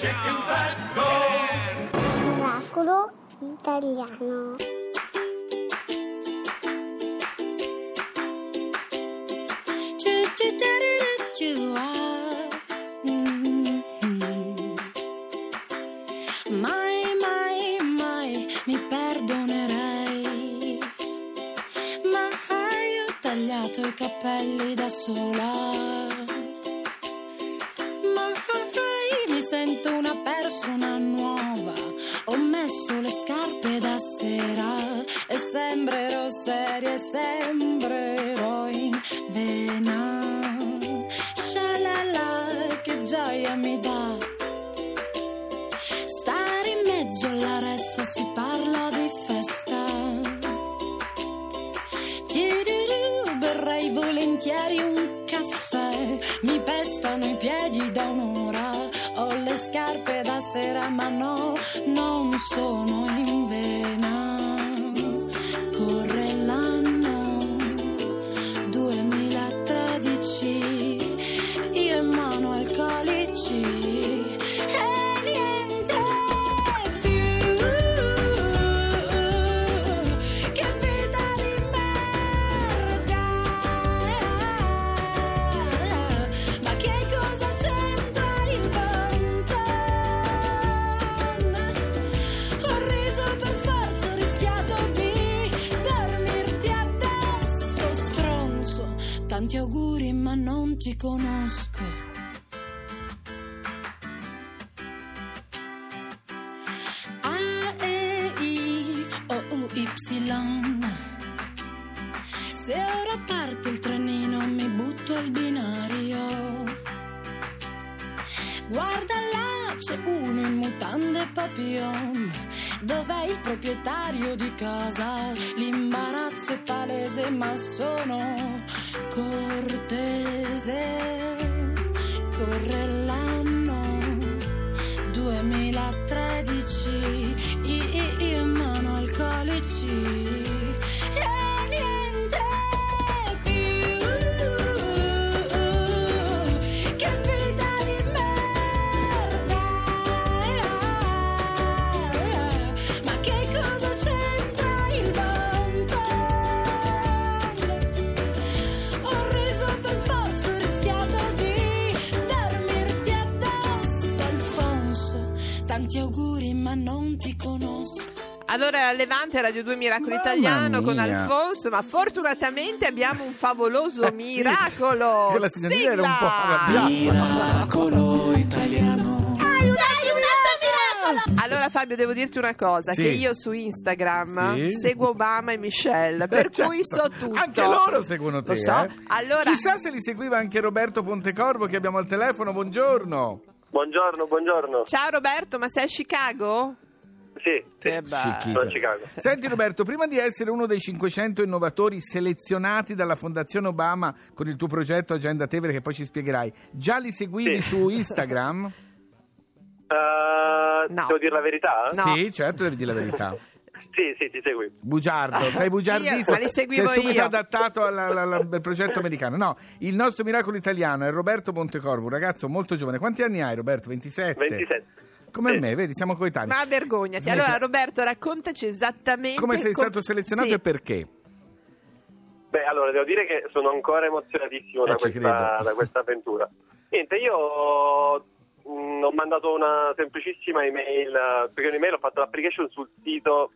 chicken fat, go! Miracolo italiano. Mai, mai, mai mi perdonerei. Ma ho tagliato i capelli da sola. Volentieri un caffè. Mi pestano i piedi da un'ora. Ho le scarpe da sera, ma no, non sono Tanti auguri, ma non ti conosco. A, E, I, O, U, Y. Se ora parte il trenino mi butto al binario. Guarda là, c'è uno in mutande papillon. Dov'è il proprietario di casa? L'imbarazzo è palese, ma sono cortese. Corre l'anno 2013 Tanti auguri, ma non ti conosco. Allora, Levante Radio 2 Miracolo Mamma Italiano con mia. Alfonso, ma fortunatamente abbiamo un favoloso miracolo. La signorina era un po' arrabbiata. Miracolo italiano. Allora Fabio, devo dirti una cosa, Sì. che io su Instagram Sì. seguo Obama e Michelle, per Certo. cui so tutto. Anche loro seguono te. Lo so. eh. Allora, Chissà se li seguiva anche Roberto Pontecorvo che abbiamo al telefono. Buongiorno. Buongiorno, buongiorno. ciao Roberto, ma sei a Chicago? Sì, sì, Eh sono a Chicago. Senti Roberto, prima di essere uno dei 500 innovatori selezionati dalla Fondazione Obama con il tuo progetto Agenda Tevere che poi ci spiegherai, già li seguivi Sì. su Instagram? Uh, No. Devo dire la verità? No. Sì, certo, devi dire la verità. Sì, sì, ti segui. Bugiardo, sei bugiardissimo. Io- ma li seguivo sei subito io. adattato alla- alla- alla- al progetto americano. No, il nostro miracolo italiano è Roberto Pontecorvo, un ragazzo molto giovane. Quanti anni hai Roberto? 27? 27. Come Sì. me, vedi, siamo coetanei. Ma vergognati. Allora Roberto, raccontaci esattamente Come sei com- stato selezionato Sì. e perché? Beh, allora, devo dire che sono ancora emozionatissimo Eh, da, questa, da questa avventura. Niente, io mh, ho mandato una semplicissima email, eh, perché un'email ho fatto l'application sul sito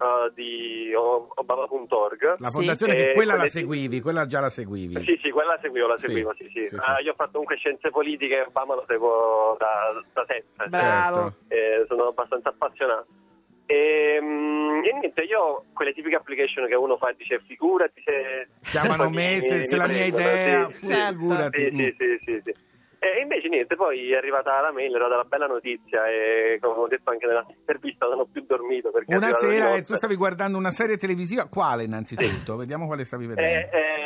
eh, di obama.org. La Sì. fondazione che Eh, quella la seguivi, quella già la seguivi. Sì, sì, quella la seguivo, la Sì, seguivo, sì, sì. sì, Ah, sì. io ho fatto comunque scienze politiche, Obama lo seguo da, da sempre. Bravo. Eh, sono abbastanza appassionato. E, mm, e niente, io quelle tipiche application che uno fa e dice figurati se... Chiamano me se, mi se la mia prendono", idea, sì, sì. Certo. figurati. Sì, sì, sì, sì, sì. E invece niente, poi è arrivata la mail, era la bella notizia e come ho detto anche nella intervista non ho più dormito perché è Una arrivata sera e tu stavi guardando una serie televisiva, quale innanzitutto? Vediamo quale stavi vedendo. Eh, eh,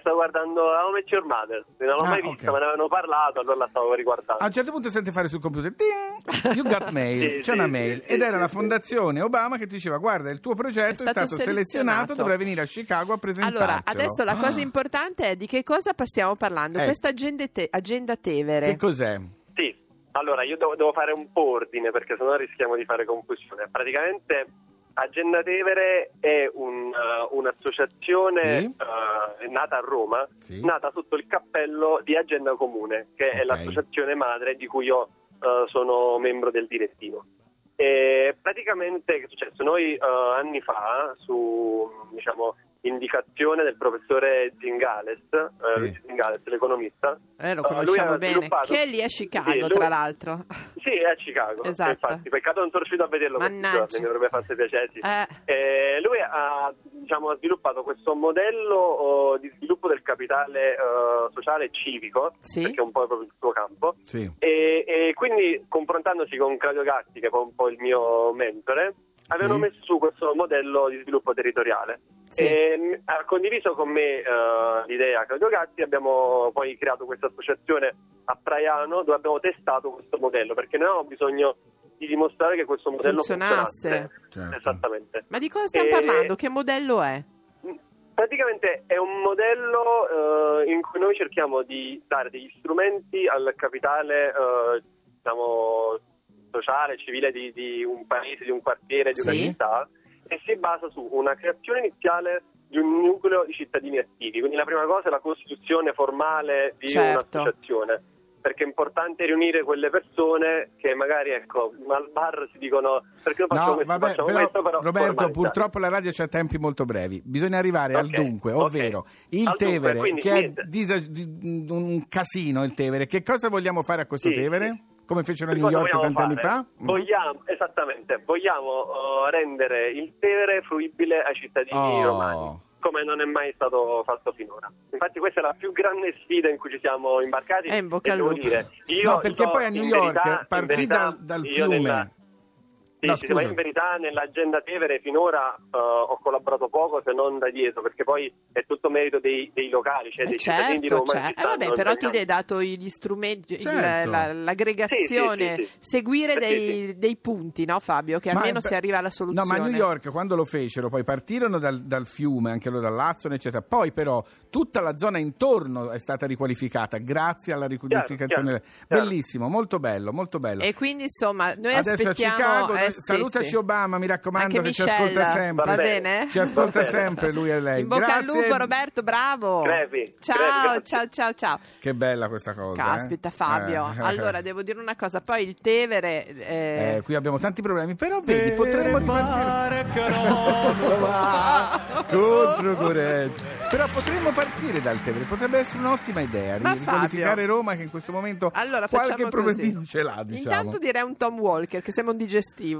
stavo guardando How Met Your Mother, non l'ho Ah, mai ok. vista, me ne avevano parlato, allora la stavo riguardando. A un certo punto sente fare sul computer Ding! You got mail, Sì, c'è sì, una mail sì, ed era sì, la sì. fondazione Obama che ti diceva guarda il tuo progetto È è stato stato, selezionato, selezionato. dovrai venire a Chicago a presentartelo. Allora, adesso la cosa Ah, importante è di che cosa stiamo parlando. Eh. Questa agenda, te- agenda Tevere. Che cos'è? Sì, Allora, io devo, devo fare un po' ordine perché sennò rischiamo di fare confusione. Praticamente Agenda Tevere è un, uh, un'associazione Sì. uh, nata a Roma, Sì. nata sotto il cappello di Agenda Comune, che è Ok. l'associazione madre di cui io uh, sono membro del direttivo. E praticamente che è successo? Noi anni fa, su diciamo, indicazione del professore Zingales, eh, Sì. Luigi Zingales, l'economista, Eh, lo Uh, lui conosciamo aveva bene. sviluppato- Che è lì a Chicago, Sì, lui- tra l'altro. Sì, è a Chicago. Esatto. Infatti, peccato non sono riuscito a vederlo questi giorni, mi avrebbe fatto piacere. sì. Eh, Eh, lui ha, diciamo, ha sviluppato questo modello oh, di sviluppo del capitale eh, sociale e civico, Sì. perché è un po' proprio il suo campo. Sì. E, e quindi, confrontandosi con Claudio Gatti, che è un po' il mio mentore, avevano Sì. messo su questo modello di sviluppo territoriale. Sì. E, mh, ha condiviso con me eh, l'idea Claudio Gatti, abbiamo poi creato questa associazione a Praiano dove abbiamo testato questo modello perché noi avevamo bisogno di dimostrare che questo modello Funzionasse. Certo. Esattamente. Ma di cosa stiamo Eh, parlando? Che modello è? Praticamente è un modello eh, in cui noi cerchiamo di dare degli strumenti al capitale eh, diciamo, sociale, civile di, di un paese, di un quartiere, di una Sì. città e si basa su una creazione iniziale di un nucleo di cittadini attivi. Quindi la prima cosa è la costituzione formale di Certo. un'associazione. Perché è importante riunire quelle persone che magari, ecco, al bar si dicono perché non facciamo No, questo, vabbè, facciamo però, questo, però Roberto, purtroppo la radio c'ha tempi molto brevi. Bisogna arrivare al Ok, dunque, ok. ovvero il Al dunque, Tevere, quindi che è niente. disa- di- un casino il Tevere. Che cosa vogliamo fare a questo Sì, Tevere? Come fecero a New York vogliamo tanti anni fare? fa? Mm. Vogliamo, esattamente, vogliamo eh, rendere il Tevere fruibile ai cittadini Oh. romani, come non è mai stato fatto finora. Infatti questa è la più grande sfida in cui ci siamo imbarcati. Eh, in bocca e al devo lupo. dire, io No, perché so, poi a New York verità- partì verità, dal, dal fiume. nella- Sì, No, sì, ma in verità nell'agenda Tevere finora eh, ho collaborato poco se non da dietro, perché poi è tutto merito dei, dei locali, cioè Eh, dei cittadini di certo, Roma. certo. Eh, vabbè, però gli hai dato gli strumenti, il- Certo. la- l'aggregazione, Sì, sì, sì, sì. seguire Sì, dei, sì. dei punti, no Fabio? Che Ma- almeno beh, si arriva alla soluzione. No, ma a New York quando lo fecero, poi partirono dal, dal fiume, anche loro dall'Azzone, eccetera. Poi però tutta la zona intorno è stata riqualificata grazie alla riqualificazione. Chiaro, chiaro. Bellissimo, molto bello, molto bello. E quindi insomma, noi Adesso a aspettiamo... Chicago, eh, sì, salutaci sì. Obama, mi raccomando, Anche che ci Michelle, ascolta sempre. Va bene? Ci ascolta sempre lui e lei. In bocca al Grazie. lupo Roberto, bravo. Crepi, ciao, crepi, ciao, ciao, ciao. Che bella questa cosa. Caspita eh. Fabio. Eh. Allora, devo dire una cosa, poi il Tevere... eh, Eh, qui abbiamo tanti problemi, però vedi, potremmo ripartire. Controcorrente. Però potremmo partire dal Tevere, potrebbe essere un'ottima idea, Ma riqualificare Fabio- Roma che in questo momento Allora, qualche facciamo problemino così. ce l'ha, diciamo. Intanto direi un Tom Walker, che sembra un digestivo.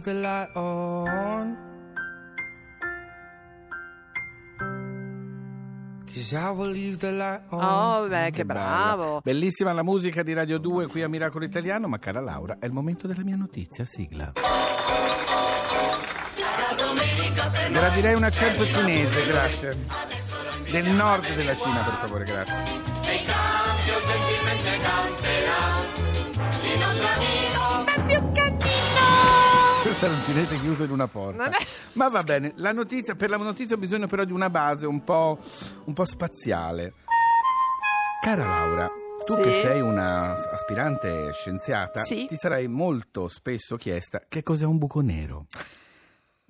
Leave the light on. Cause I will leave the light on. Oh, beh, che bravo. Bellissima la musica di Radio 2 qui a Miracolo Italiano, ma cara Laura, è il momento della mia notizia, sigla. Gradirei un accento cinese, grazie. Del nord della Cina, per favore, grazie. Questo era un cinese chiuso in una porta. È- Ma va bene, la notizia, per la notizia ho bisogno però di una base un po', un po' spaziale. Cara Laura, tu Sì? che sei una aspirante scienziata, Sì. ti sarai molto spesso chiesta che cos'è un buco nero.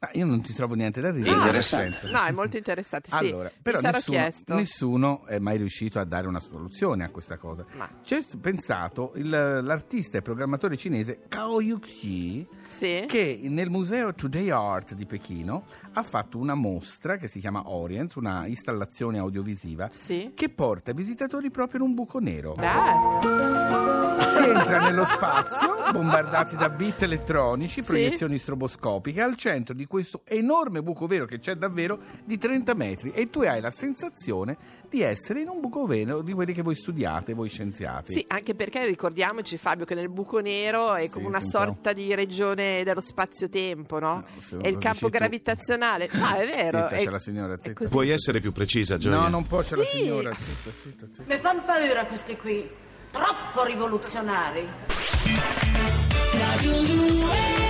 Ma io non ci trovo niente da ridere. No, nella scienza. No, è molto interessante. Sì, Allora, però nessuno, chiesto. nessuno è mai riuscito a dare una soluzione a questa cosa. Ma- C'è pensato il- l'artista e programmatore cinese Cao Yuxi Sì. che nel museo Today Art di Pechino ha fatto una mostra che si chiama Orients, una installazione audiovisiva Sì. che porta i visitatori proprio in un buco nero. Dai. Si entra nello spazio, bombardati da bit elettronici, proiezioni stroboscopiche, al centro di questo enorme buco vero che c'è davvero di 30 metri e tu hai la sensazione di essere in un buco vero di quelli che voi studiate, voi scienziati. Sì, anche perché ricordiamoci Fabio che nel buco nero è Sì, come una sì, un po'. sorta di regione dello spazio-tempo, no? No, È il campo tu. gravitazionale. No, è vero. Zitta, è- c'è la signora, zitta. Puoi essere più precisa, Gioia? No, non può, c'è la Sì. signora, zitta, zitta, zitta. Mi fanno paura questi qui, troppo rivoluzionari. Radio 2